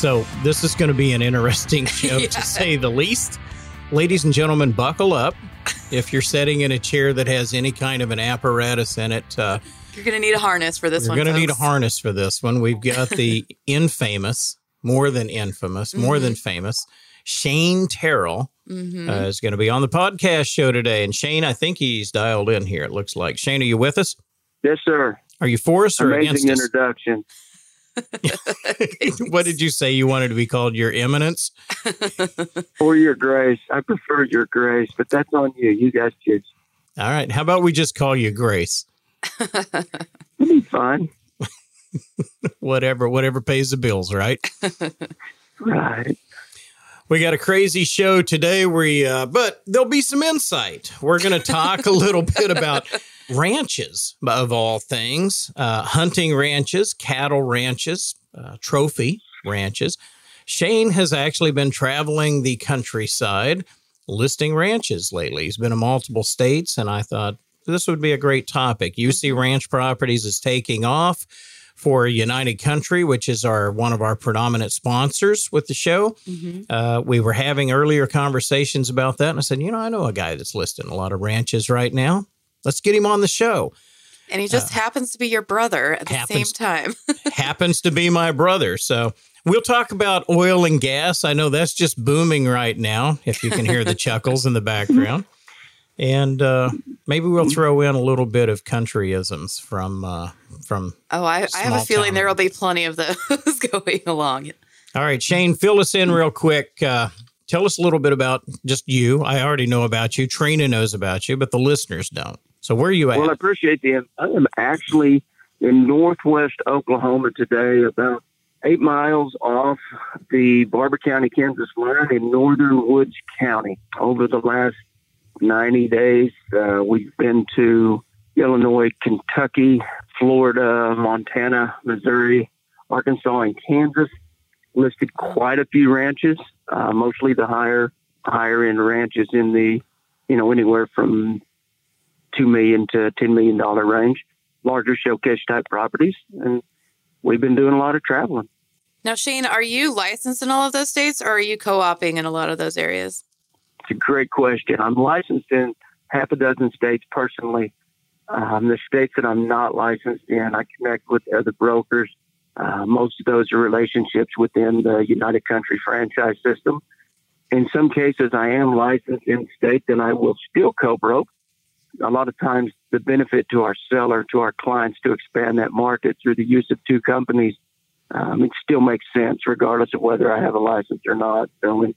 So, this is going to be an interesting show Yeah. to say the least. Ladies and gentlemen, buckle up. If you're sitting in a chair that has any kind of an apparatus in it, uh, You're going to need a harness for this one. you're going to need a harness for this one. We've got the infamous, more than infamous, more than famous, Shane Terrel Mhm. uh, is going to be on the podcast show today. And Shane, I think he's dialed in here, it looks like. Shane, are you with us? Yes, sir. Are you for us or Amazing against us? introduction. what did you say you wanted to be called? Your eminence? Or your grace. I prefer your grace, but that's on you. You guys kids. All right. How about we just call you Grace? It'll be fine. Whatever, whatever pays the bills, right? Right. We got a crazy show today. We, uh, but there'll be some insight. We're going to talk a little bit about ranches, of all things, uh, hunting ranches, cattle ranches, uh, trophy ranches. Shane has actually been traveling the countryside, listing ranches lately. He's been in multiple states, and I thought this would be a great topic. UC Ranch Properties is taking off for United Country, which is our one of our predominant sponsors with the show. Mhm. Uh, we were having earlier conversations about that, and I said, you know, I know a guy that's listing a lot of ranches right now. Let's get him on the show. And he just happens to be your brother at the same Uh, time. Happens to be my brother, so we'll talk about oil and gas. I know that's just booming right now. If you can hear the chuckles in the background, and uh, maybe we'll throw in a little bit of countryisms from uh, from. Oh, I, I have a feeling there will be plenty of those going along. All right, Shane, fill us in real quick. Uh, tell us a little bit about just you. I already know about you. Trina knows about you, but the listeners don't. So where are you at? Well, I appreciate the. I am actually in northwest Oklahoma today, about eight miles off the Barber County, Kansas line in northern Woods County. Over the last 90 days, uh, we've been to Illinois, Kentucky, Florida, Montana, Missouri, Arkansas, and Kansas. Listed quite a few ranches, uh, mostly the higher higher end ranches in the, you know, anywhere from two million to ten million dollar range, larger showcase type properties, and we've been doing a lot of traveling. Now, Shane, are you licensed in all of those states or are you co oping in a lot of those areas? It's a great question. I'm licensed in half a dozen states personally. Um, the states that I'm not licensed in, I connect with other brokers. Uh, most of those are relationships within the United Country franchise system. In some cases, I am licensed in state, then I will still co-broke. A lot of times, the benefit to our seller, to our clients, to expand that market through the use of two companies, um, it still makes sense regardless of whether I have a license or not. So, in,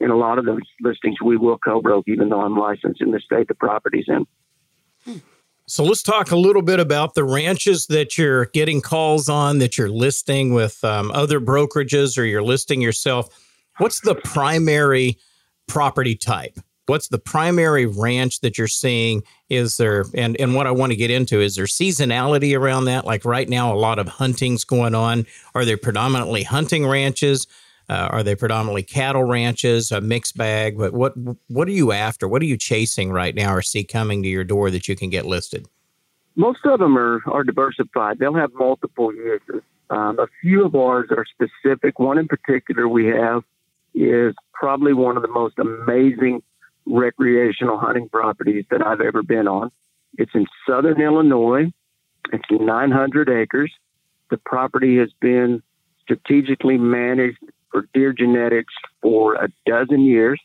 in a lot of those listings, we will co-broke, even though I'm licensed in the state the property's in. So let's talk a little bit about the ranches that you're getting calls on, that you're listing with um, other brokerages or you're listing yourself. What's the primary property type? What's the primary ranch that you're seeing? Is there, and, and what I want to get into, is there seasonality around that? Like right now, a lot of hunting's going on. Are they predominantly hunting ranches? Uh, are they predominantly cattle ranches, a mixed bag? But what what are you after? What are you chasing right now or see coming to your door that you can get listed? Most of them are, are diversified. They'll have multiple uses. Um, a few of ours are specific. One in particular we have is probably one of the most amazing recreational hunting properties that I've ever been on. It's in southern Illinois. It's 900 acres. The property has been strategically managed for deer genetics for a dozen years.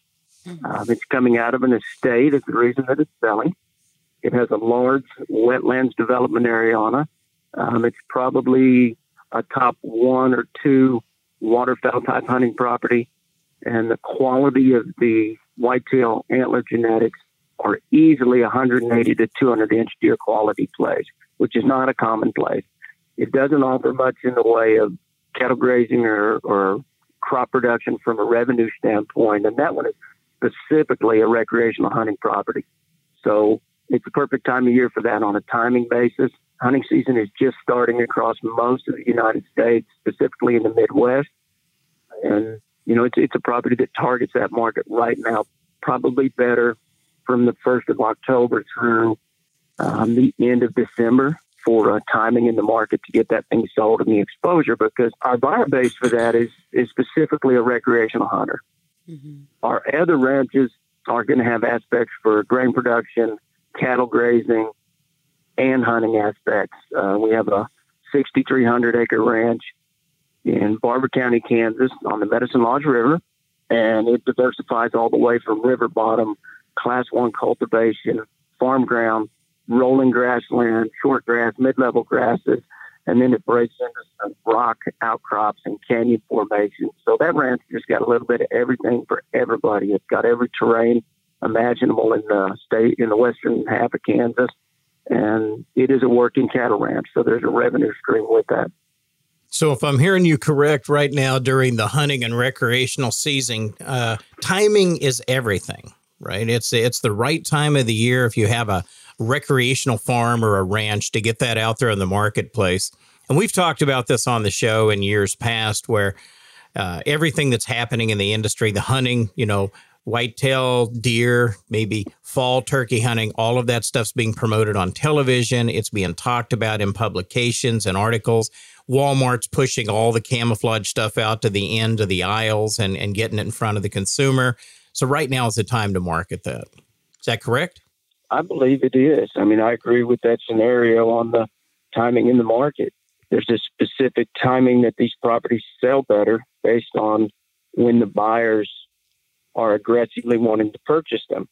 Um, it's coming out of an estate is the reason that it's selling. It has a large wetlands development area on it. Um, it's probably a top one or two waterfowl type hunting property, and the quality of the whitetail antler genetics are easily 180 to 200 inch deer quality plays, which is not a common place. It doesn't offer much in the way of cattle grazing or, or crop production from a revenue standpoint, and that one is specifically a recreational hunting property. So it's the perfect time of year for that on a timing basis. Hunting season is just starting across most of the United States, specifically in the Midwest. And, you know, it's, it's a property that targets that market right now, probably better from the 1st of October through um, the end of December for uh, timing in the market to get that thing sold and the exposure because our buyer base for that is, is specifically a recreational hunter. Mm-hmm. Our other ranches are going to have aspects for grain production, cattle grazing, and hunting aspects. Uh, we have a 6,300 acre ranch in Barber County, Kansas, on the Medicine Lodge River, and it diversifies all the way from river bottom, class one cultivation, farm ground, rolling grassland, short grass, mid level grasses, and then it breaks into some rock outcrops and canyon formations. So that ranch just got a little bit of everything for everybody. It's got every terrain imaginable in the state in the western half of Kansas, and it is a working cattle ranch. So there's a revenue stream with that. So, if I'm hearing you correct, right now during the hunting and recreational season, uh, timing is everything, right? It's it's the right time of the year if you have a recreational farm or a ranch to get that out there in the marketplace. And we've talked about this on the show in years past, where uh, everything that's happening in the industry, the hunting, you know, whitetail deer, maybe fall turkey hunting, all of that stuff's being promoted on television. It's being talked about in publications and articles. Walmart's pushing all the camouflage stuff out to the end of the aisles and, and getting it in front of the consumer. So right now is the time to market that. Is that correct? I believe it is. I mean, I agree with that scenario on the timing in the market. There's a specific timing that these properties sell better based on when the buyers are aggressively wanting to purchase them.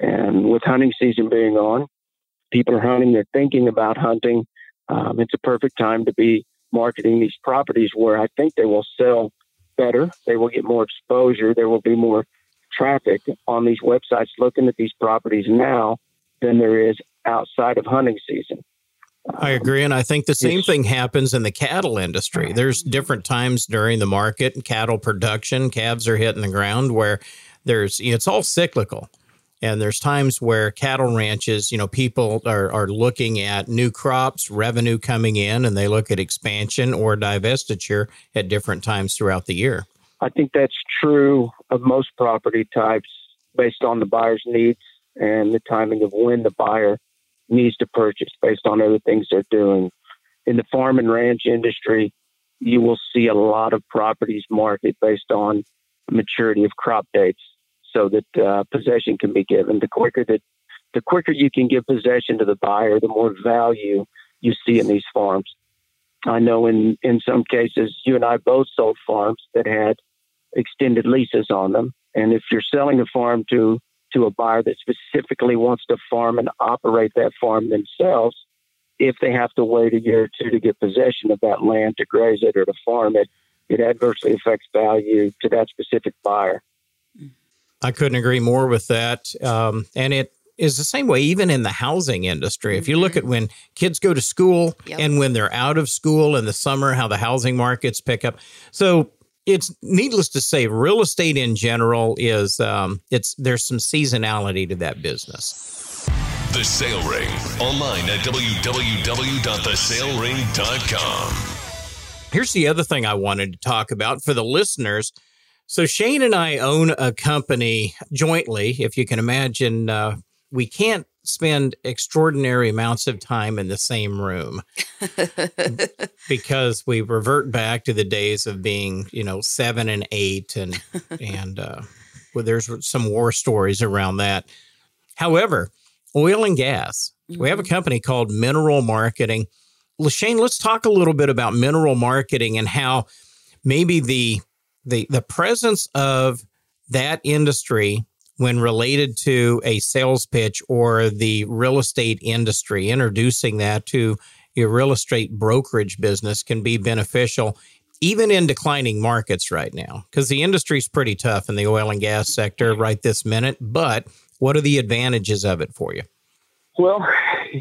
And with hunting season being on, people are hunting, they're thinking about hunting. Um, it's a perfect time to be marketing these properties where I think they will sell better. They will get more exposure. There will be more traffic on these websites looking at these properties now than there is outside of hunting season. I agree. And I think the same thing happens in the cattle industry. There's different times during the market and cattle production, calves are hitting the ground where there's, it's all cyclical. And there's times where cattle ranches, you know, people are, are looking at new crops, revenue coming in, and they look at expansion or divestiture at different times throughout the year. I think that's true of most property types based on the buyer's needs and the timing of when the buyer needs to purchase based on other things they're doing. In the farm and ranch industry, you will see a lot of properties market based on maturity of crop dates so that uh, possession can be given. The quicker that the quicker you can give possession to the buyer, the more value you see in these farms. I know in, in some cases, you and I both sold farms that had extended leases on them. And if you're selling a farm to to a buyer that specifically wants to farm and operate that farm themselves, if they have to wait a year or two to get possession of that land to graze it or to farm it, it adversely affects value to that specific buyer. I couldn't agree more with that. Um, and it is the same way even in the housing industry. If you look at when kids go to school yep. and when they're out of school in the summer, how the housing markets pick up. So it's needless to say, real estate in general is um, it's there's some seasonality to that business. The Sale Ring online at www.thesalering.com. Here's the other thing I wanted to talk about for the listeners. So Shane and I own a company jointly. If you can imagine, uh, we can't spend extraordinary amounts of time in the same room because we revert back to the days of being, you know, seven and eight, and and uh, well, there's some war stories around that. However, oil and gas. Mm-hmm. We have a mm-hmm. company called Mineral Marketing. Lashane, let's talk a little bit about mineral marketing and how maybe the the the presence of that industry when related to a sales pitch or the real estate industry, introducing that to your real estate brokerage business can be beneficial even in declining markets right now because the industry is pretty tough in the oil and gas sector right this minute. But what are the advantages of it for you? Well,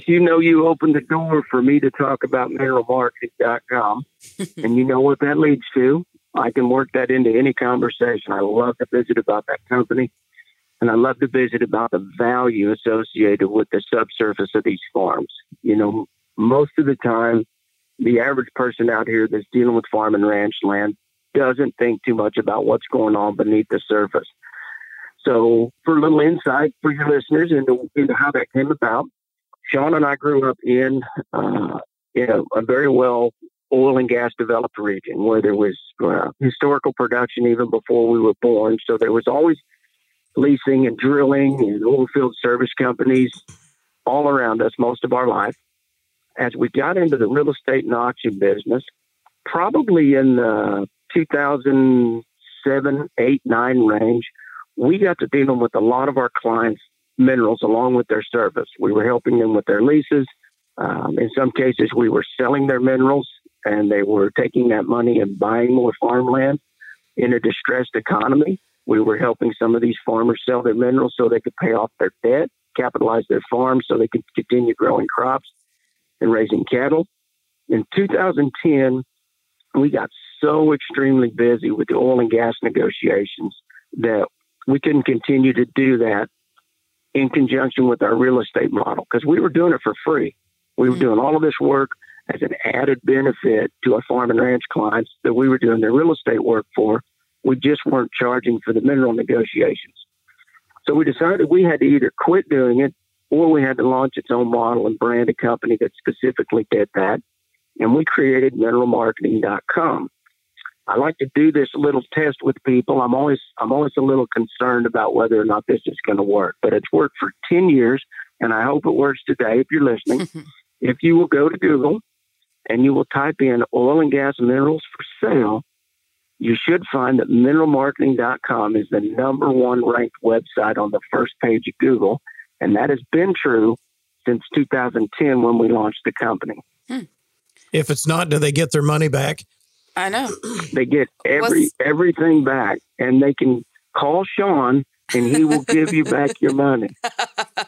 you know, you opened the door for me to talk about mineralmarketing.com, and you know what that leads to I can work that into any conversation. I love to visit about that company, and I love to visit about the value associated with the subsurface of these farms. You know, most of the time, the average person out here that's dealing with farm and ranch land doesn't think too much about what's going on beneath the surface. So, for a little insight for your listeners into, into how that came about, Sean and I grew up in, uh, in a, a very well oil and gas developed region where there was uh, historical production even before we were born. So there was always leasing and drilling and oil field service companies all around us most of our life. As we got into the real estate and auction business, probably in the 2007, 8, 9 range, we got to dealing with a lot of our clients' minerals along with their service. We were helping them with their leases. Um, in some cases, we were selling their minerals and they were taking that money and buying more farmland in a distressed economy. We were helping some of these farmers sell their minerals so they could pay off their debt, capitalize their farms so they could continue growing crops and raising cattle. In 2010, we got so extremely busy with the oil and gas negotiations that we couldn't continue to do that in conjunction with our real estate model because we were doing it for free. We were mm-hmm. doing all of this work as an added benefit to our farm and ranch clients that we were doing their real estate work for. We just weren't charging for the mineral negotiations. So we decided we had to either quit doing it or we had to launch its own model and brand a company that specifically did that. And we created mineralmarketing.com. I like to do this little test with people. I'm always I'm always a little concerned about whether or not this is going to work, but it's worked for 10 years and I hope it works today if you're listening. if you will go to Google and you will type in oil and gas minerals for sale, you should find that mineralmarketing.com is the number one ranked website on the first page of Google. And that has been true since 2010 when we launched the company. Hmm. If it's not, do they get their money back? I know. They get every What's... everything back and they can call Sean and he will give you back your money.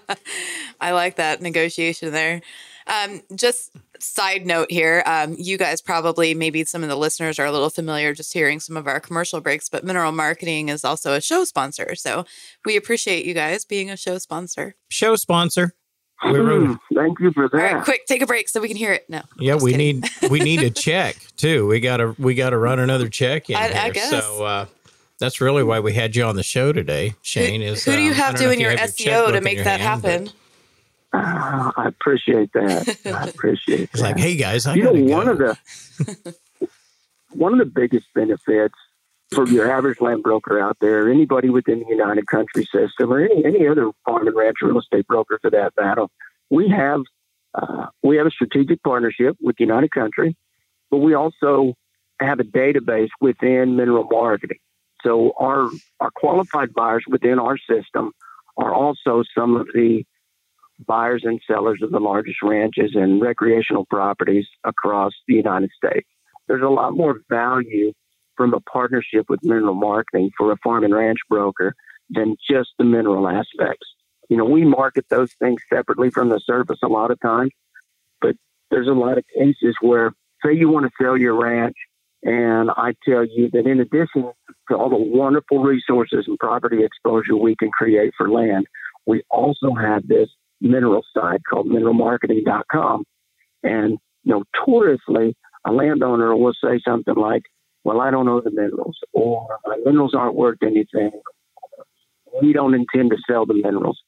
I like that negotiation there. Um, just side note here, um, you guys probably, maybe some of the listeners are a little familiar just hearing some of our commercial breaks, but Mineral Marketing is also a show sponsor. So we appreciate you guys being a show sponsor. Show sponsor. Mm, thank you for that. All right, quick, take a break so we can hear it. No. Yeah, we kidding. need we need a check too. We gotta we gotta run another check in I, here. I guess. So uh, that's really why we had you on the show today, Shane. Is who, do you uh, have doing your SEO your to make that hand, happen? Uh, I appreciate that. I appreciate It's like, hey guys, I you know one of the one of the biggest benefits for your average land broker out there, anybody within the United Country system, or any any other farm and ranch real estate broker for that matter, we have uh, we have a strategic partnership with United Country, but we also have a database within mineral marketing. So our our qualified buyers within our system are also some of the buyers and sellers of the largest ranches and recreational properties across the United States. There's a lot more value from a partnership with mineral marketing for a farm and ranch broker than just the mineral aspects. You know, we market those things separately from the surface a lot of times, but there's a lot of cases where, say, you want to sell your ranch, and I tell you that in addition to all the wonderful resources and property exposure we can create for land, we also have this mineral site called mineralmarketing.com. And notoriously, a landowner will say something like, Well, I don't know the minerals, or my minerals aren't worth anything. We don't intend to sell the minerals.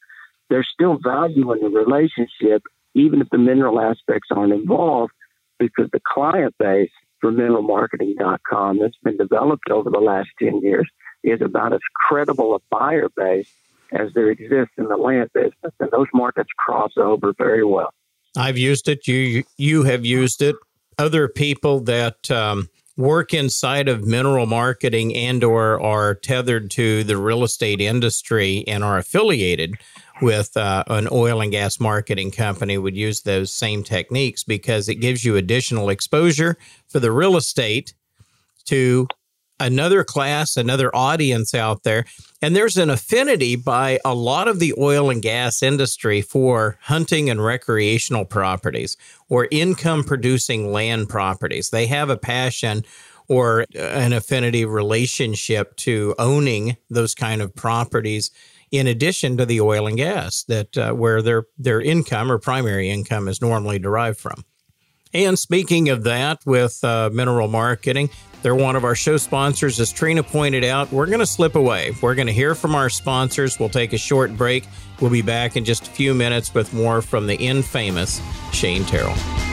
There's still value in the relationship, even if the mineral aspects aren't involved, because the client base for mineralmarketing.com that's been developed over the last 10 years is about as credible a buyer base as there exists in the land business, and those markets cross over very well. I've used it. You you have used it. Other people that um, work inside of mineral marketing and or are tethered to the real estate industry and are affiliated with uh, an oil and gas marketing company would use those same techniques because it gives you additional exposure for the real estate to another class, another audience out there. And there's an affinity by a lot of the oil and gas industry for hunting and recreational properties or income producing land properties. They have a passion or an affinity relationship to owning those kind of properties in addition to the oil and gas that uh, where their their income or primary income is normally derived from. And speaking of that, with uh, mineral marketing, they're one of our show sponsors. As Trina pointed out, we're going to slip away. We're going to hear from our sponsors. We'll take a short break. We'll be back in just a few minutes with more from the infamous Shane Terrel.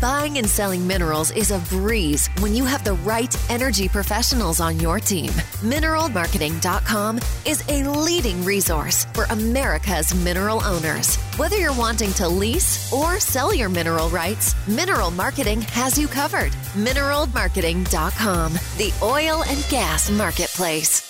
Buying and selling minerals is a breeze when you have the right energy professionals on your team. Mineralmarketing.com is a leading resource for America's mineral owners. Whether you're wanting to lease or sell your mineral rights, Mineral Marketing has you covered. Mineralmarketing.com, the oil and gas marketplace.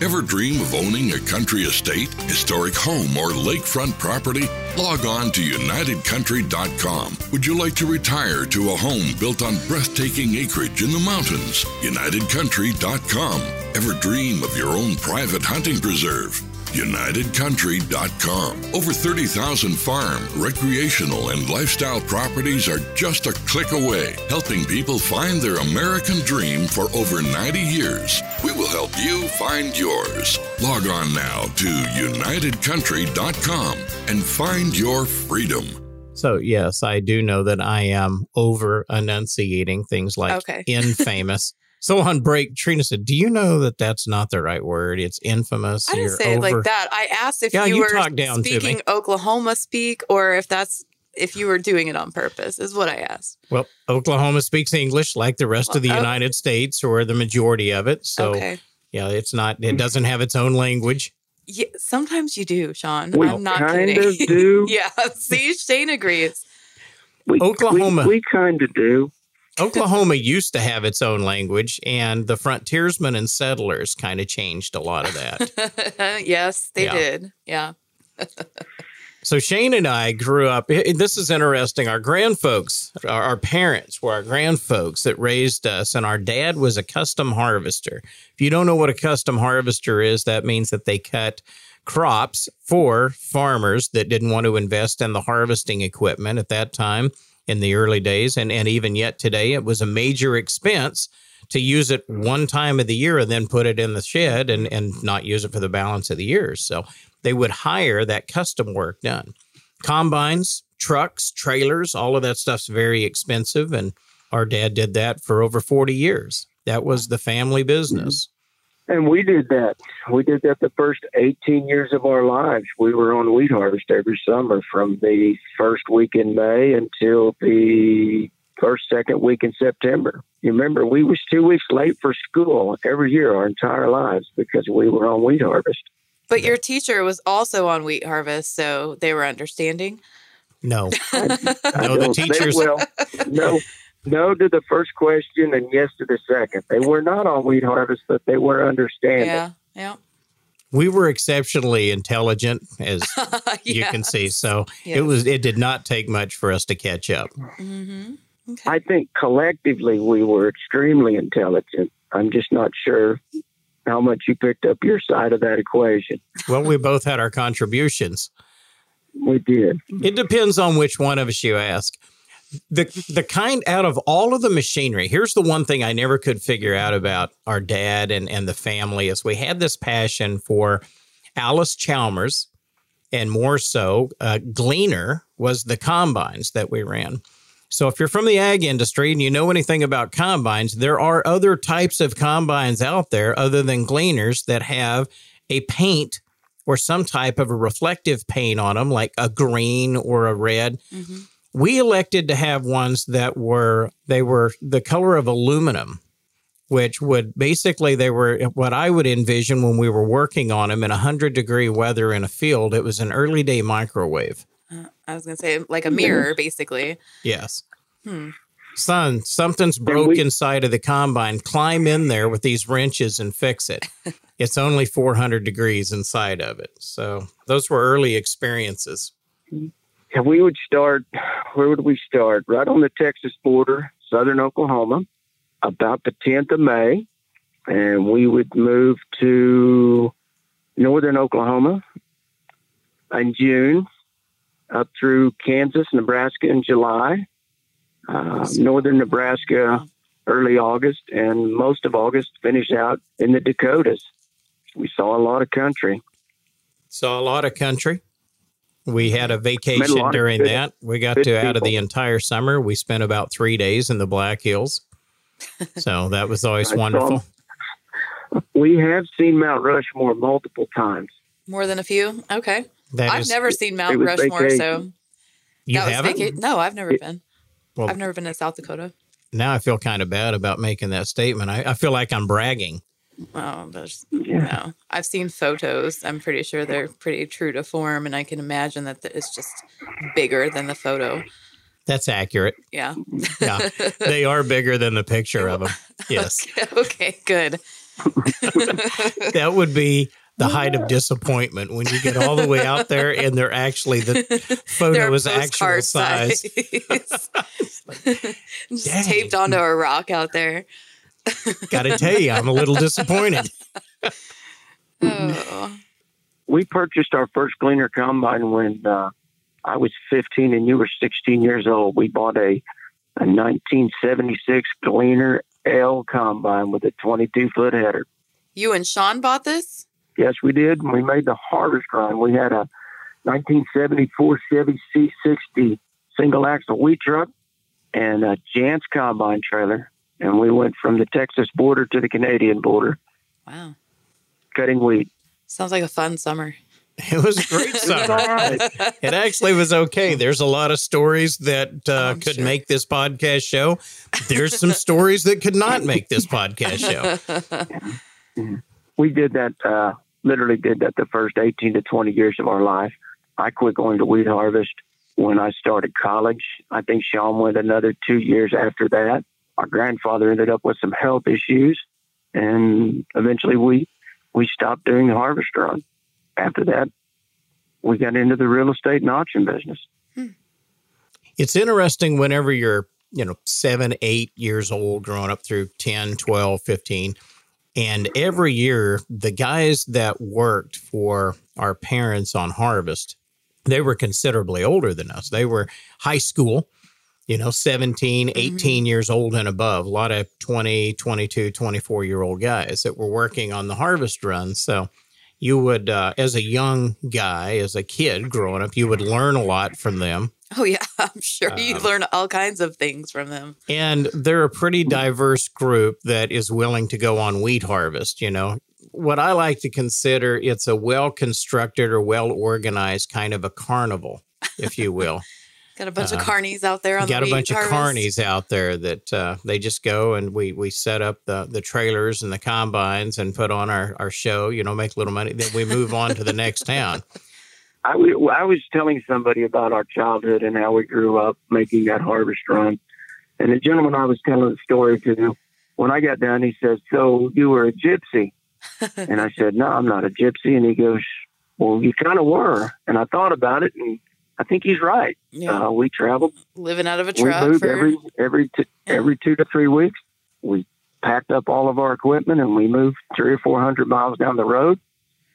Ever dream of owning a country estate, historic home, or lakefront property? Log on to UnitedCountry.com. Would you like to retire to a home built on breathtaking acreage in the mountains? UnitedCountry.com. Ever dream of your own private hunting preserve? UnitedCountry.com. Over 30,000 farm, recreational, and lifestyle properties are just a click away, helping people find their American dream for over 90 years. We will help you find yours. Log on now to UnitedCountry.com and find your freedom. So, yes, I do know that I am over enunciating things like Okay. infamous. So on break, Trina said, Do you know that that's not the right word? It's infamous. I didn't You're say it like that. I asked if Yeah, you, you were down speaking Oklahoma speak or if that's if you were doing it on purpose, is what I asked. Well, Oklahoma speaks English like the rest of the Well, oh. United States or the majority of it. So, okay. yeah, it's not, it mm-hmm. doesn't have its own language. Yeah, sometimes you do, Sean. We I'm not kind kidding. of do. yeah. See, Shane agrees. We, Oklahoma. We, we kind of do. Oklahoma used to have its own language, and the frontiersmen and settlers kind of changed a lot of that. yes, they Yeah. did. Yeah. So Shane and I grew up. This is interesting. Our grandfolks, our, our parents were our grandfolks that raised us, and our dad was a custom harvester. If you don't know what a custom harvester is, that means that they cut crops for farmers that didn't want to invest in the harvesting equipment at that time in the early days, and and even yet today, it was a major expense to use it one time of the year and then put it in the shed and and not use it for the balance of the years. So they would hire that custom work done. Combines, trucks, trailers, all of that stuff's very expensive. And our dad did that for over 40 years. That was the family business. And we did that. We did that the first 18 years of our lives. We were on wheat harvest every summer from the first week in May until the first, second week in September. You remember, we was two weeks late for school every year our entire lives because we were on wheat harvest. But your teacher was also on wheat harvest, so they were understanding. No, I No, the teachers- well, no, no to the first question and yes to the second. They were not on wheat harvest, but they were understanding. Yeah. Yeah. we were exceptionally intelligent, as you can see. So Yes. it was, it did not take much for us to catch up. Mm-hmm. Okay. I think collectively we were extremely intelligent. I'm just not sure how much you picked up your side of that equation. Well, we both had our contributions. We did. It depends on which one of us you ask. The the kind out of all of the machinery, here's the one thing I never could figure out about our dad and, and the family is we had this passion for Allis-Chalmers and more so uh, Gleaner was the combines that we ran. So if you're from the ag industry and you know anything about combines, there are other types of combines out there other than Gleaners that have a paint or some type of a reflective paint on them, like a green or a red. Mhm. We elected to have ones that were they were the color of aluminum, which would basically they were what I would envision when we were working on them in 100 degree weather in a field. It was an early day microwave. I was gonna say like a mirror, basically. Yes. Hmm. Son, something's broke we- inside of the combine. Climb in there with these wrenches and fix it. it's only 400 degrees inside of it. So those were early experiences. And we would start, where would we start? Right on the Texas border, southern Oklahoma, about the 10th of May. And we would move to northern Oklahoma in June, up through Kansas, Nebraska in July, uh, northern Nebraska early August, and most of August finish out in the Dakotas. We saw a lot of country. Saw a lot of country. We had a Met a vacation during good- that. We got to out of the entire summer. We spent about three days in the Black Hills. So that was always I saw- wonderful. We have seen Mount Rushmore multiple times. More than a few. Okay. That I've is- never seen Mount was Rushmore, so you that haven't? vaca- No, I've never been. Well- I've never been to South Dakota. now I feel kind of bad about making that statement. I, I feel like I'm bragging. Oh, there's Yeah. no. I've seen photos. I'm pretty sure they're pretty true to form, and I can imagine that th- it's just bigger than the photo. That's accurate. Yeah. Yeah, they are bigger than the picture of them. Yes, okay, okay, good. that would be the height of disappointment when you get all the way out there and they're actually the photo is actual postcard size. just taped onto a rock out there. Got to tell you, I'm a little disappointed. Oh. we purchased our first Gleaner combine when uh, I was 15 and you were 16 years old. We bought a, a 1976 Gleaner L combine with a 22 foot header. You and Sean bought this? Yes, we did. We made the harvest run. We had a 1974 Chevy C60 single axle wheat truck and a Jantz combine trailer. And we went from the Texas border to the Canadian border Wow. cutting wheat. Sounds like a fun summer. It was a great It's all summer. right. It actually was okay. There's a lot of stories that uh, could sure. make this podcast show. There's some stories that could not make this podcast show. we did that uh, literally did that the first 18 to 20 years of our life i quit going to wheat harvest when i started college i think sean went another two years after that our grandfather ended up with some health issues and eventually we we stopped doing the harvest run after that we got into the real estate and auction business hmm. It's interesting whenever you're, you know, seven, eight years old, growing up through 10, 12, 15. And every year, the guys that worked for our parents on harvest, they were considerably older than us. They were high school, you know, 17, 18 years old and above. A lot of 20, 22, 24 year old guys that were working on the harvest run. So you would, uh, as a young guy, as a kid growing up, you would learn a lot from them. Oh yeah, I'm sure you Um, learn all kinds of things from them. And they're a pretty diverse group that is willing to go on wheat harvest. You know, what I like to consider it's a well constructed or well organized kind of a carnival, if you will. Got a bunch Uh, of carnies out there on got the a bunch wheat of harvest. carnies out there that uh, they just go and we we set up the the trailers and the combines and put on our our show. You know, make a little money. Then we move on to the next town. I, w- I was telling somebody about our childhood and how we grew up making that harvest run. And the gentleman I was telling the story to, when I got done, he says, So you were a gypsy? and I said, No, I'm not a gypsy. And he goes, Well, you kind of were. And I thought about it, and I think he's right. Yeah, Uh, we traveled. living out of a We truck moved for every every t- every two to three weeks. We packed up all of our equipment and we moved three or four hundred miles down the road.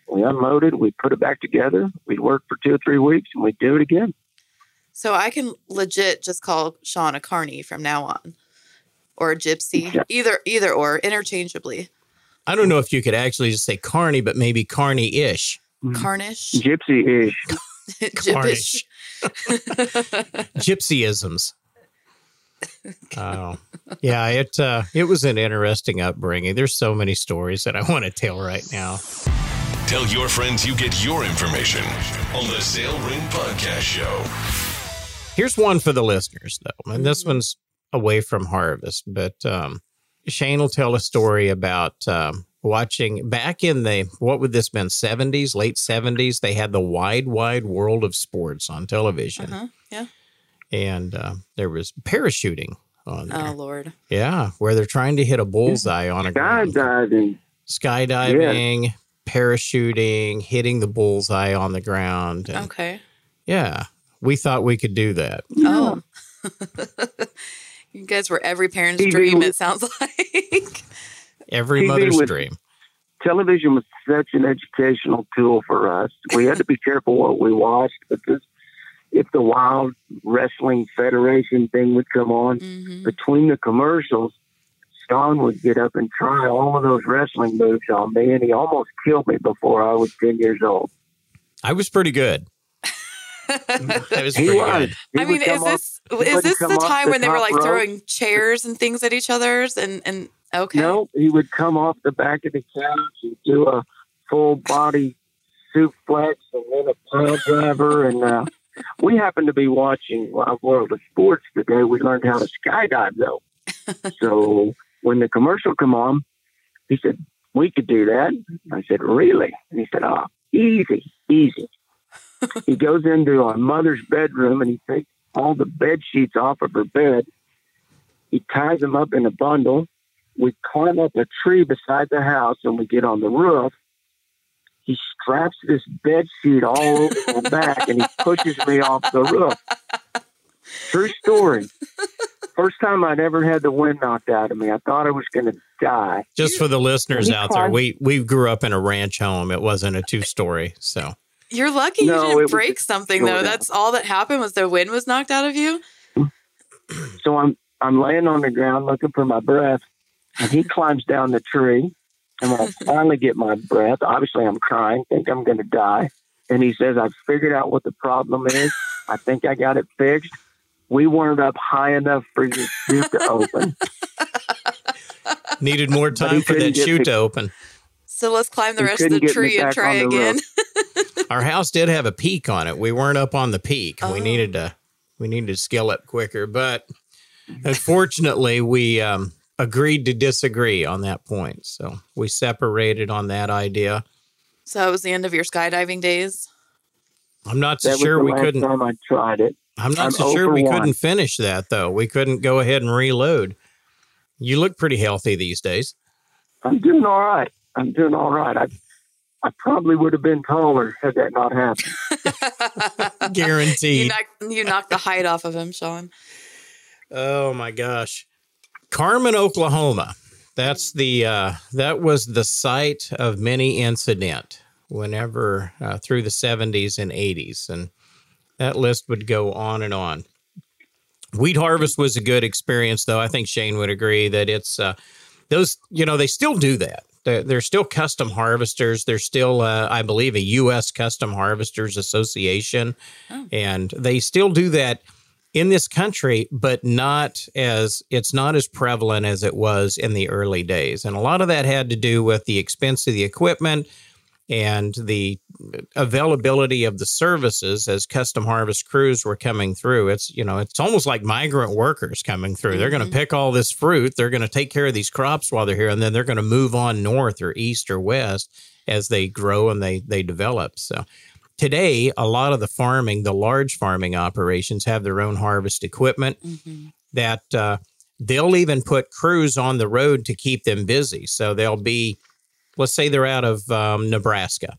We unloaded. We put it back together. We'd work for two or three weeks, and we'd do it again. So I can legit just call Sean a carney from now on, or a gypsy, Yeah. either either or interchangeably. I don't know if you could actually just say carny, but maybe carny ish. Carnish, Gypsy-ish. gyppish. gypsyisms. Oh, yeah. It uh, it was an interesting upbringing. There's so many stories that I want to tell right now. Tell your friends you get your information on the Sale Ring Podcast Show. Here's one for the listeners, though, and this one's away from harvest, but um, Shane will tell a story about um, watching back in the what would this been 70s, late 70s. They had the wide, wide world of sports on television, Uh-huh. Yeah. and uh, there was parachuting on there. Oh Lord. Yeah, where they're trying to hit a bullseye on a ground. Skydiving. skydiving, parachuting, hitting the bullseye on the ground. And Okay. yeah, we thought we could do that. Oh. you guys were every parent's TV dream, it sounds like. Every TV mother's was- dream. Television was such an educational tool for us. We had to be careful what we watched because if the Wild Wrestling Federation thing would come on, hmm between the commercials, Sean would get up and try all of those wrestling moves on me, and he almost killed me before I was 10 years old. I was pretty good. I was He pretty was. good. He I mean, is this he is this the time when they were top like rope. throwing chairs and things at each other's and and okay. No, he would come off the back of the couch and do a full body suplex and then a pile driver. And uh, we happened to be watching Wild World of Sports today. We learned how to skydive, though. so when the commercial come on, he said, we could do that. I said, really? And he said, oh, easy, easy. he goes into our mother's bedroom and he takes all the bed sheets off of her bed. He ties them up in a bundle we climb up a tree beside the house and we get on the roof. He straps this bed sheet all over my back and he pushes me off the roof. True story. First time I'd ever had the wind knocked out of me. I thought I was going to die. Just for the listeners He out there, we we grew up in a ranch home. It wasn't a two story, so You're lucky No, you didn't break something though. short That's all that happened was the wind was knocked out of you. So I'm I'm laying on the ground looking for my breath, and he climbs down the tree. And when I finally get my breath, obviously I'm crying, think I'm going to die. And he says, "I've figured out what the problem is. I think I got it fixed. We weren't up high enough for your chute to open. needed more time for couldn't that chute the- to open. So let's climb the He rest of the tree and try again. Our house did have a peak on it. We weren't up on the peak. Oh. We needed to we needed to scale up quicker, but unfortunately, we um, agreed to disagree on that point. So we separated on that idea. So that was the end of your skydiving days. I'm not so That was sure the we last couldn't. time I tried it. I'm not I'm so sure we one. couldn't finish that though. We couldn't go ahead and reload. You look pretty healthy these days. I'm doing all right. I'm doing all right. I I probably would have been taller had that not happened. Guaranteed. you, Guaranteed. knocked, you knocked the height off of him, Sean. Oh my gosh. Carmen, Oklahoma. That's the uh, that was the site of many incident whenever uh, through the 70s and 80s and that list would go on and on. Wheat harvest was a good experience though. I think Shane would agree that it's uh, those you know they still do that. They're, they're still custom harvesters. They're still, uh, I believe, a U.S. Custom Harvesters Association, and they still do that in this country, but not as it's not as prevalent as it was in the early days. And a lot of that had to do with the expense of the equipment and the availability of the services as custom harvest crews were coming through. It's, you know, it's almost like migrant workers coming through. They're going to mm-hmm. pick all this fruit, they're going to take care of these crops while they're here, and then they're going to move on north or east or west as they grow and they they develop. So today a lot of the farming the large farming operations have their own harvest equipment that uh, they'll even put crews on the road to keep them busy. So they'll be let's say they're out of um, nebraska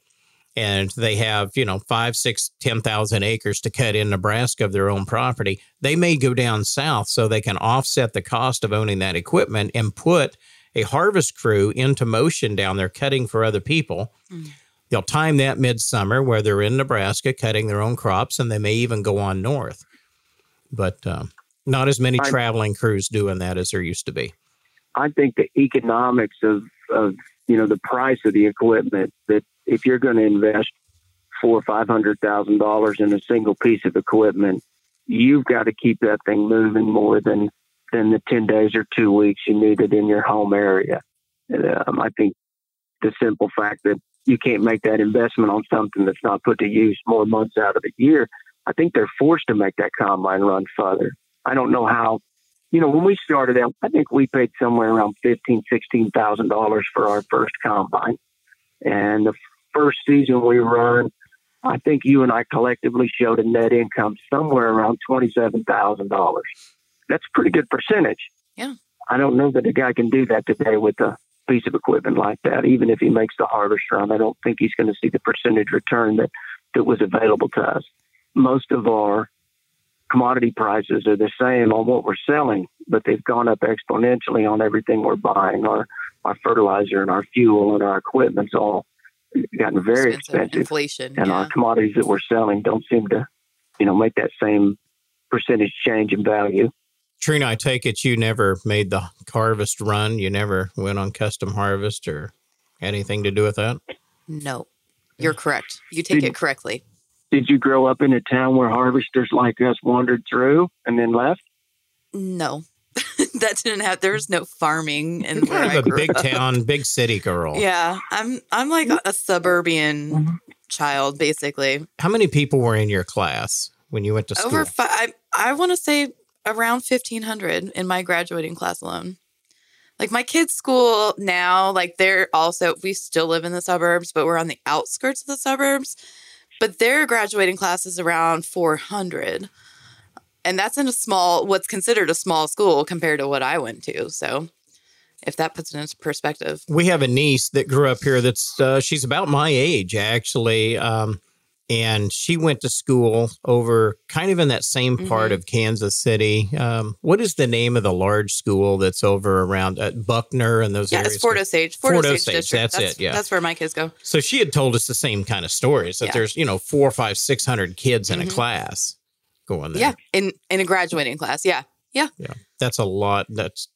and they have you know five six ten thousand acres to cut in nebraska of their own property they may go down south so they can offset the cost of owning that equipment and put a harvest crew into motion down there cutting for other people They'll time that midsummer where they're in Nebraska cutting their own crops, and they may even go on north. But um, not as many traveling crews doing that as there used to be. I think the economics of, of you know the price of the equipment that if you're going to invest four or five hundred thousand dollars in a single piece of equipment, you've got to keep that thing moving more than than the ten days or two weeks you need it in your home area. Um, I think the simple fact that you can't make that investment on something that's not put to use more months out of the year. I think they're forced to make that combine run further. I don't know how. You know, when we started out, I think we paid somewhere around fifteen, sixteen thousand dollars for our first combine, and the first season we run, I think you and I collectively showed a net income somewhere around twenty-seven thousand dollars. That's a pretty good percentage. Yeah. I don't know that a guy can do that today with a piece of equipment like that. Even if he makes the harvest run, I don't think he's going to see the percentage return that that was available to us. Most of our commodity prices are the same on what we're selling, but they've gone up exponentially on everything we're buying. Our our fertilizer and our fuel and our equipment's all gotten very expensive. Inflation. and yeah. our commodities that we're selling don't seem to, you know, make that same percentage change in value. Trina, I take it you never made the harvest run. You never went on custom harvest or anything to do with that. no, you're correct. You take Did- it correctly. Did you grow up in a town where harvesters like us wandered through and then left? No, that didn't have. There was no farming and Kind of a big town, big city girl. Yeah, I'm. I'm like a suburban Mhm. child, basically. How many people were in your class when you went to school? Over five. I, I want to say around fifteen hundred in my graduating class alone. Like my kids' school now, like they're also we still live in the suburbs, but we're on the outskirts of the suburbs. But their graduating class is around four hundred, and that's in a small, what's considered a small school compared to what I went to. So, if that puts it into perspective, we have a niece that grew up here that's uh, she's about my age actually um, and she went to school over kind of in that same part Mhm. of kansas city um, what is the name of the large school that's over around at buckner and those yeah, areas it's Fort Osage. Fort, Fort Osage, Osage, district. that's it, yeah. that's where my kids go. so she had told us the same kind of stories that Yeah. there's you know four five six hundred kids in a Mhm. class going there Yeah, in in a graduating class. Yeah, yeah yeah. that's a lot that's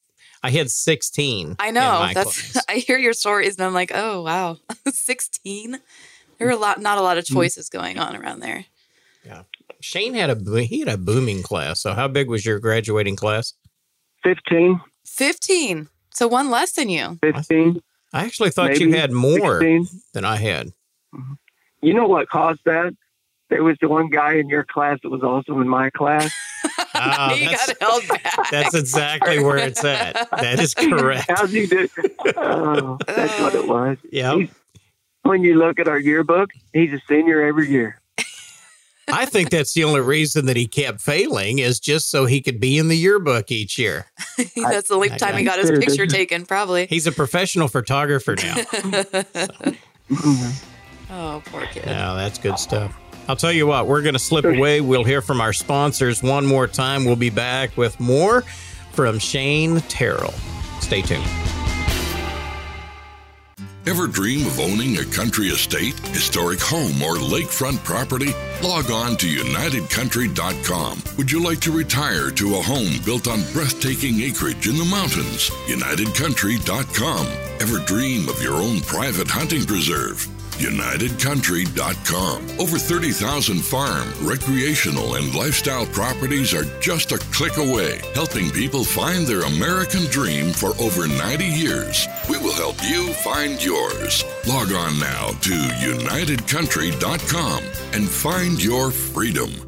i had 16 I know. That's class. I hear your stories and I'm like, oh wow, sixteen. There are a lot, not a lot of Mm. choices going on around there. Yeah, Shane had a he had a booming class so how big was your graduating class 15, Fifteen. So one less than you. 15, I actually thought you had more 16. than I had. You know what caused that? There was the one guy in your class that was also in my class. Ah, you that's, got held back. that's exactly where it's at. That is correct. How's he do? Oh, that's what it was. Yeah, When you look at our yearbook, he's a senior every year. I think that's the only reason that he kept failing is just so he could be in the yearbook each year. That's the only I- time I he got his consider picture taken, probably. He's a professional photographer now. oh, poor kid. Yeah, that's good stuff. I'll tell you what, we're going to slip away. We'll hear from our sponsors one more time. We'll be back with more from Shane Terrel. Stay tuned. Ever dream of owning a country estate, historic home, or lakefront property? Log on to UnitedCountry.com. Would you like to retire to a home built on breathtaking acreage in the mountains? UnitedCountry.com. Ever dream of your own private hunting preserve? UnitedCountry.com. Over 30,000 farm, recreational, and lifestyle properties are just a click away, helping people find their American dream for over 90 years. We will help you find yours. Log on now to UnitedCountry.com and find your freedom.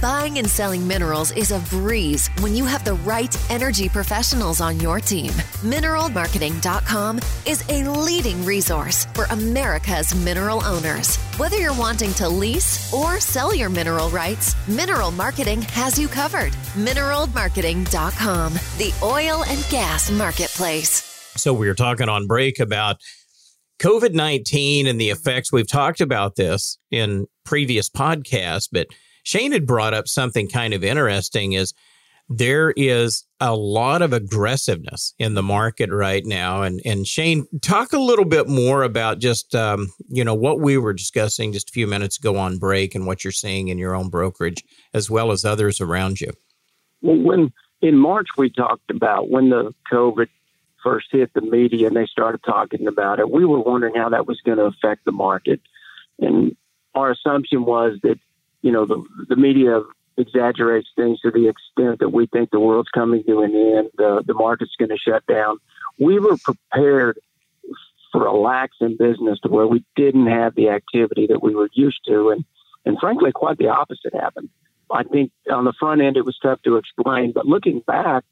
Buying and selling minerals is a breeze when you have the right energy professionals on your team. Mineralmarketing.com is a leading resource for America's mineral owners. Whether you're wanting to lease or sell your mineral rights, Mineral Marketing has you covered. Mineralmarketing.com, the oil and gas marketplace. So we were talking on break about COVID 19 and the effects. We've talked about this in previous podcasts, but Shane had brought up something kind of interesting is there is a lot of aggressiveness in the market right now. And, and Shane, talk a little bit more about just, um, you know, what we were discussing just a few minutes ago on break and what you're seeing in your own brokerage as well as others around you. Well, when in March we talked about when the COVID first hit the media and they started talking about it, we were wondering how that was going to affect the market. And our assumption was that, you know, the, the media exaggerates things to the extent that we think the world's coming to an end, uh, the market's going to shut down. We were prepared for a lax in business to where we didn't have the activity that we were used to. And, and frankly, quite the opposite happened. I think on the front end, it was tough to explain, but looking back,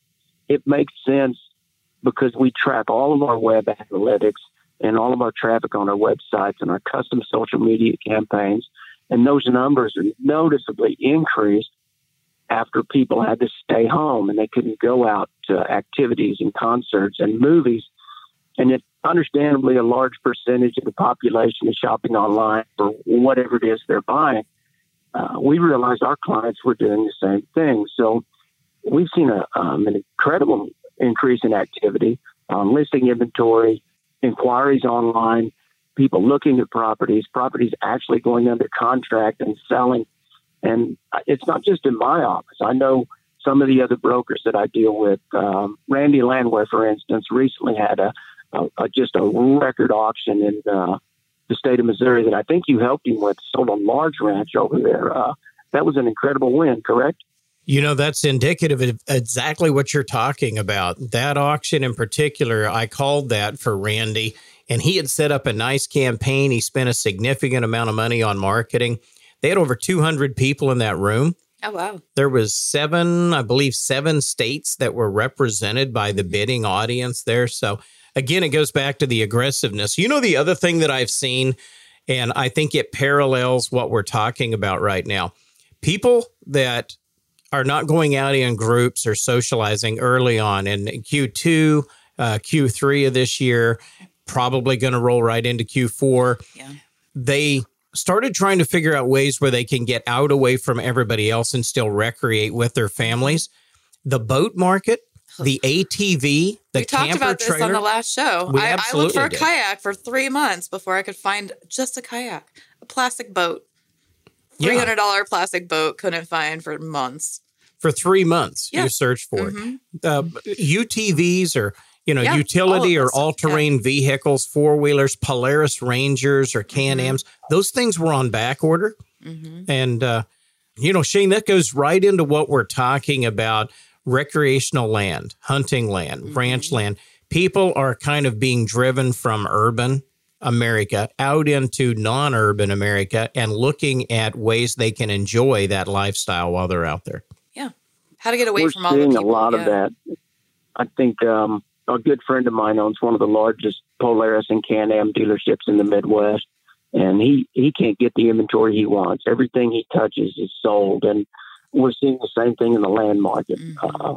it makes sense because we track all of our web analytics and all of our traffic on our websites and our custom social media campaigns. And those numbers noticeably increased after people had to stay home and they couldn't go out to activities and concerts and movies. And it, understandably, a large percentage of the population is shopping online for whatever it is they're buying. Uh, we realized our clients were doing the same thing. So we've seen a, um, an incredible increase in activity, um, listing inventory, inquiries online, people looking at properties, properties actually going under contract and selling. And it's not just in my office. I know some of the other brokers that I deal with. Um, Randy Landwehr, for instance, recently had a, a, a just a record auction in uh, the state of Missouri that I think you helped him with. Sold a large ranch over there. Uh, that was an incredible win, correct? You know, that's indicative of exactly what you're talking about. That auction in particular, I called that for Randy, and he had set up a nice campaign. He spent a significant amount of money on marketing. They had over 200 people in that room. Oh wow. There was seven, I believe seven states that were represented by the bidding audience there. So again, it goes back to the aggressiveness. You know the other thing that I've seen and I think it parallels what we're talking about right now. People that are not going out in groups or socializing early on in Q2, uh, Q3 of this year, probably going to roll right into Q4. Yeah. They started trying to figure out ways where they can get out away from everybody else and still recreate with their families. The boat market, the ATV, the we talked about this trailer, on the last show. I, I looked for a did. kayak for three months before I could find just a kayak, a plastic boat. Yeah. Three hundred dollar plastic boat couldn't find for months. for three months. Yeah. You search for it. Mhm. Uh, UTVs or you know Yeah, utility or all terrain vehicles, four wheelers, Polaris Rangers or Can Am's. Those things were on back order, Mhm. and uh, you know Shane, that goes right into what we're talking about: recreational land, hunting land, ranch land. People are kind of being driven from urban America out into non-urban America and looking at ways they can enjoy that lifestyle while they're out there. Yeah. How to get away We're from all the seeing people. a lot of that. I think um, a good friend of mine owns one of the largest Polaris and Can-Am dealerships in the Midwest, and he he can't get the inventory he wants. Everything he touches is sold, and we're seeing the same thing in the land market. Mhm. Uh,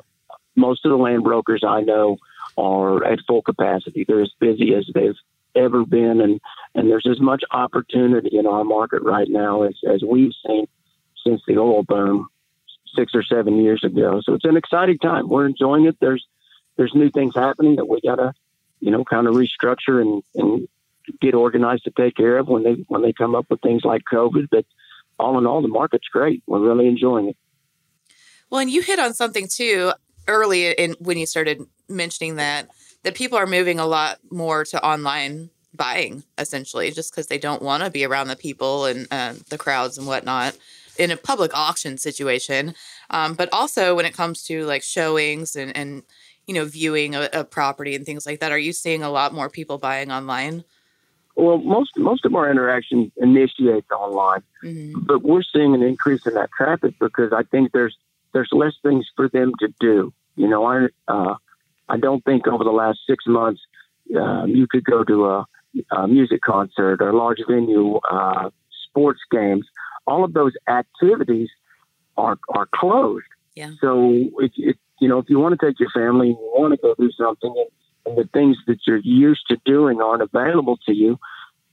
most of the land brokers I know are at full capacity. They're as busy as they've ever been, and and there's as much opportunity in our market right now as as we've seen since the oil boom six or seven years ago. So it's an exciting time. We're enjoying it. There's there's new things happening that we gotta, you know, kind of restructure and, and get organized to take care of when they when they come up with things like COVID. But all in all, the market's great. We're really enjoying it. Well, and you hit on something too early in when you started mentioning that that people are moving a lot more to online buying, essentially, just because they don't want to be around the people and uh, the crowds and whatnot in a public auction situation. Um, but also when it comes to like showings and and you know viewing a, a property and things like that, are you seeing a lot more people buying online? Well, most most of our interaction initiates online, mm-hmm. but we're seeing an increase in that traffic because I think there's there's less things for them to do. You know, I uh, I don't think over the last six months um, you could go to a, a, music concert or a large venue, uh, sports games. All of those activities are are closed. Yeah. So you know if you want to take your family and you want to go do something and, and the things that you're used to doing aren't available to you,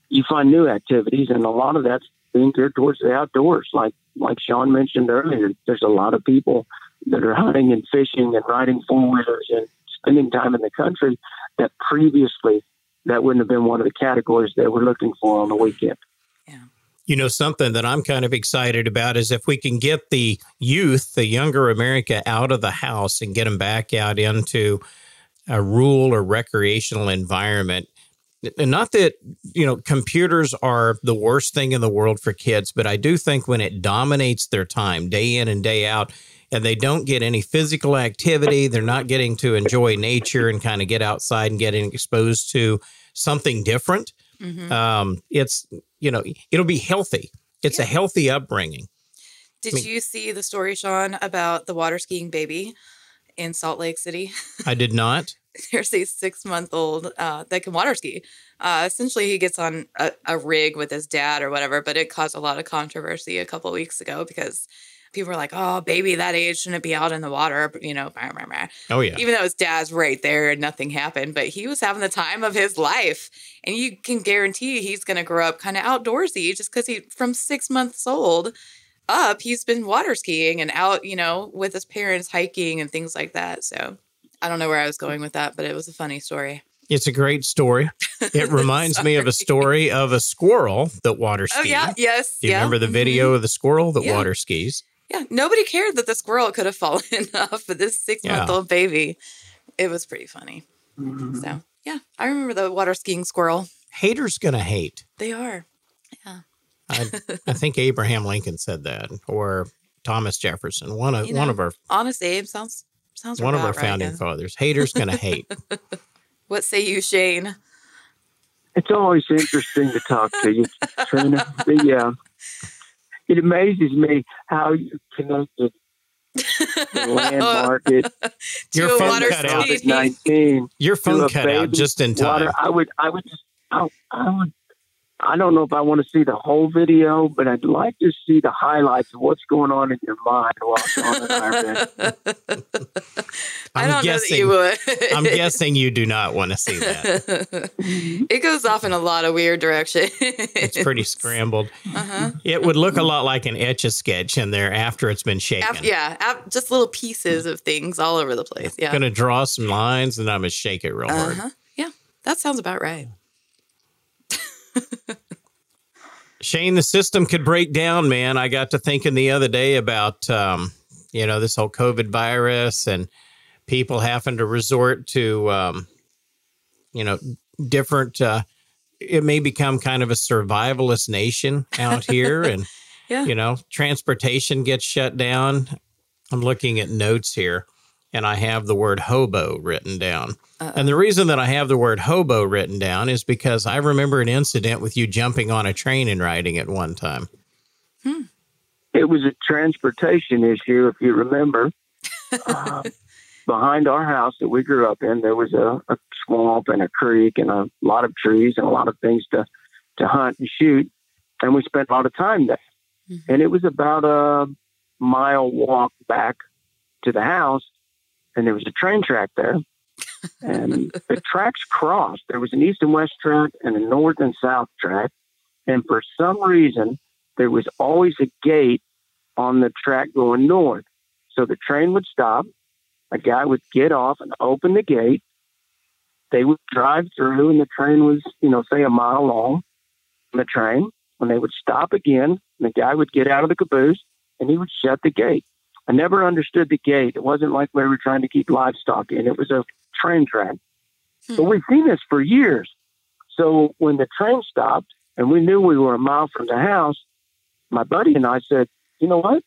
you find new activities, and a lot of that's being geared towards the outdoors. Like like Sean mentioned earlier, there's a lot of people that are hunting and fishing and riding four wheelers and spending time in the country that previously that wouldn't have been one of the categories they were looking for on the weekend. You know, something that I'm kind of excited about is if we can get the youth, the younger America, out of the house and get them back out into a rural or recreational environment. And not that, you know, computers are the worst thing in the world for kids, but I do think when it dominates their time day in and day out, and they don't get any physical activity. They're not getting to enjoy nature and kind of get outside and getting exposed to something different. Mm-hmm. Um, it's, you know, it'll be healthy. It's yeah. a healthy upbringing. Did I mean, you see the story, Sean, about the water skiing baby in Salt Lake City? I did not. There's a six month old uh, that can water ski. Uh, essentially, he gets on a, a, rig with his dad or whatever, but it caused a lot of controversy a couple weeks ago because people were like, "Oh, baby that age shouldn't be out in the water," you know. Blah, blah, blah. Oh yeah. Even though his dad's right there and nothing happened, but he was having the time of his life, and you can guarantee he's going to grow up kind of outdoorsy just because he from six months old up he's been water skiing and out, you know, with his parents hiking and things like that. So I don't know where I was going with that, but it was a funny story. It's a great story. It reminds me of a story of a squirrel that water skis. Oh yeah, yes. Do you yeah. remember the video mm-hmm. of the squirrel that yeah. water skis? Yeah, nobody cared that the squirrel could have fallen off of this six month old baby. It was pretty funny. Mm-hmm. So, yeah, I remember the water skiing squirrel. Haters gonna hate. They are. Yeah. I, I think Abraham Lincoln said that, or Thomas Jefferson. One of you know, one of our honest Abe sounds sounds one of our right, founding yeah. fathers. Haters gonna hate. what say you, Shane? It's always interesting to talk to you, Trina. The, uh, it amazes me how you connected the land market. Your phone cut out. Nineteen. Your phone cut out just in time. Water. I would. I would just. I, I would I don't know if I want to see the whole video, but I'd like to see the highlights of what's going on in your mind while Sean and I are I don't guessing, know that you would. I'm guessing you do not want to see that. it goes off in a lot of weird directions. it's pretty scrambled. Uh-huh. It would look a lot like an etch a sketch in there after it's been shaken. After, yeah, just little pieces of things all over the place. Yeah, I'm going to draw some lines and I'm gonna shake it real uh-huh. hard. Yeah, that sounds about right. Shane, the system could break down, man. I got to thinking the other day about, um, you know, this whole COVID virus and people having to resort to, um, you know, different. Uh, it may become kind of a survivalist nation out here, and yeah. you know, transportation gets shut down. I'm looking at notes here and I have the word hobo written down. Uh-oh. And the reason that I have the word hobo written down is because I remember an incident with you jumping on a train and riding at one time. Hmm. It was a transportation issue, if you remember. uh, behind our house that we grew up in, there was a, a, swamp and a creek and a lot of trees and a lot of things to, to hunt and shoot. And we spent a lot of time there. Mm-hmm. And it was about a mile walk back to the house and there was a train track there. and the tracks crossed. There was an east and west track and a north and south track. And for some reason, there was always a gate on the track going north. So the train would stop. A guy would get off and open the gate. They would drive through, and the train was, you know, say a mile long on the train. When they would stop again, And the guy would get out of the caboose and he would shut the gate. I never understood the gate. It wasn't like we were trying to keep livestock in. It was a train track. Hmm. But we've seen this for years. So when the train stopped and we knew we were a mile from the house, my buddy and I said, you know what?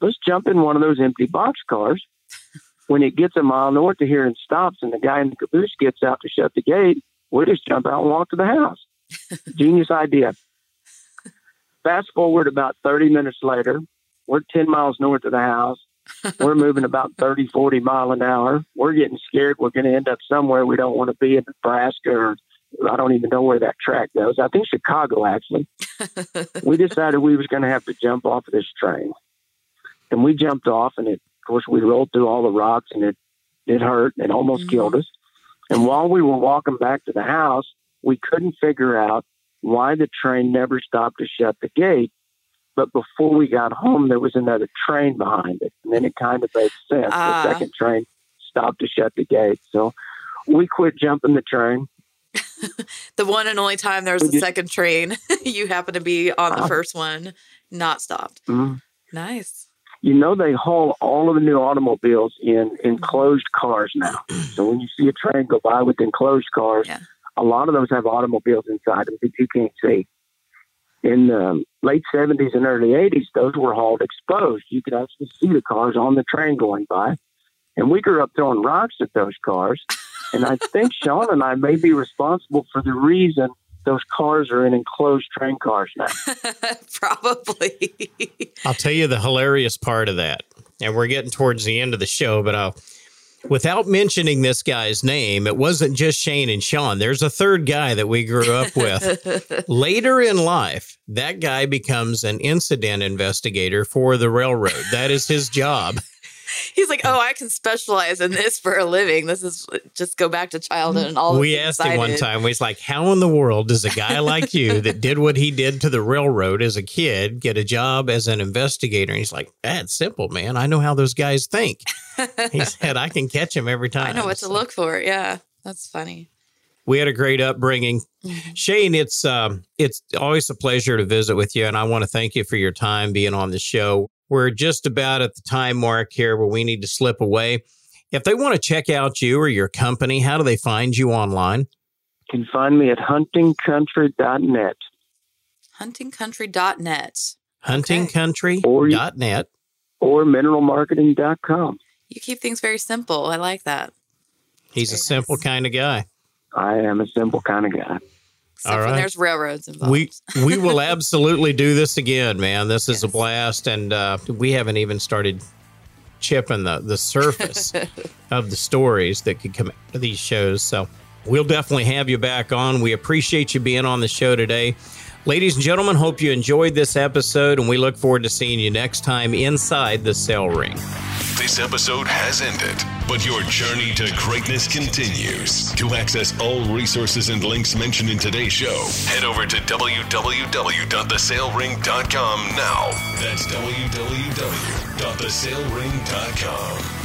Let's jump in one of those empty box cars. when it gets a mile north of here and stops and the guy in the caboose gets out to shut the gate, we just jump out and walk to the house. Genius idea. Fast forward about 30 minutes later, we're 10 miles north of the house. We're moving about 30, 40 mile an hour. We're getting scared. We're going to end up somewhere we don't want to be in Nebraska or I don't even know where that track goes. I think Chicago, actually. we decided we was going to have to jump off of this train. And we jumped off, and it, of course, we rolled through all the rocks, and it, it hurt and almost mm-hmm. killed us. And while we were walking back to the house, we couldn't figure out why the train never stopped to shut the gate. But before we got home, there was another train behind it. And then it kind of made sense. Uh. The ah. second train stopped to shut the gate. So we quit jumping the train. the one and only time there was a second train, you happen to be on the uh, first one, not stopped. Mm-hmm. Nice. You know, they haul all of the new automobiles in enclosed cars now. So when you see a train go by with enclosed cars, yeah. a lot of those have automobiles inside them that you can't see. In the late 70s and early 80s, those were hauled exposed. You could actually see the cars on the train going by. And we grew up throwing rocks at those cars. And I think Sean and I may be responsible for the reason those cars are in enclosed train cars now. Probably. I'll tell you the hilarious part of that. And we're getting towards the end of the show, but I'll without mentioning this guy's name, it wasn't just Shane and Sean. There's a third guy that we grew up with. Later in life, that guy becomes an incident investigator for the railroad. That is his job. He's like, oh, I can specialize in this for a living. This is just go back to childhood and all. We asked him one time. He's like, how in the world does a guy like you that did what he did to the railroad as a kid get a job as an investigator? And he's like, that's simple, man. I know how those guys think. he said, I can catch him every time. I know what so. to look for. Yeah, that's funny. We had a great upbringing. Shane, it's um, it's always a pleasure to visit with you, and I want to thank you for your time being on the show. We're just about at the time mark here where we need to slip away. If they want to check out you or your company, how do they find you online? You can find me at huntingcountry.net. Huntingcountry.net. Huntingcountry.net. Or, or mineralmarketing.com. You keep things very simple. I like that. He's a simple nice. kind of guy. I am a simple kind of guy. Except All right. when there's railroads involved. We we will absolutely do this again, man. This is yes. a blast, and uh, we haven't even started chipping the the surface of the stories that could come out of these shows. So we'll definitely have you back on. We appreciate you being on the show today. Ladies and gentlemen, hope you enjoyed this episode, and we look forward to seeing you next time inside the Sale Ring. This episode has ended, but your journey to greatness continues. To access all resources and links mentioned in today's show, head over to www.thesalering.com now. That's www.thesalering.com.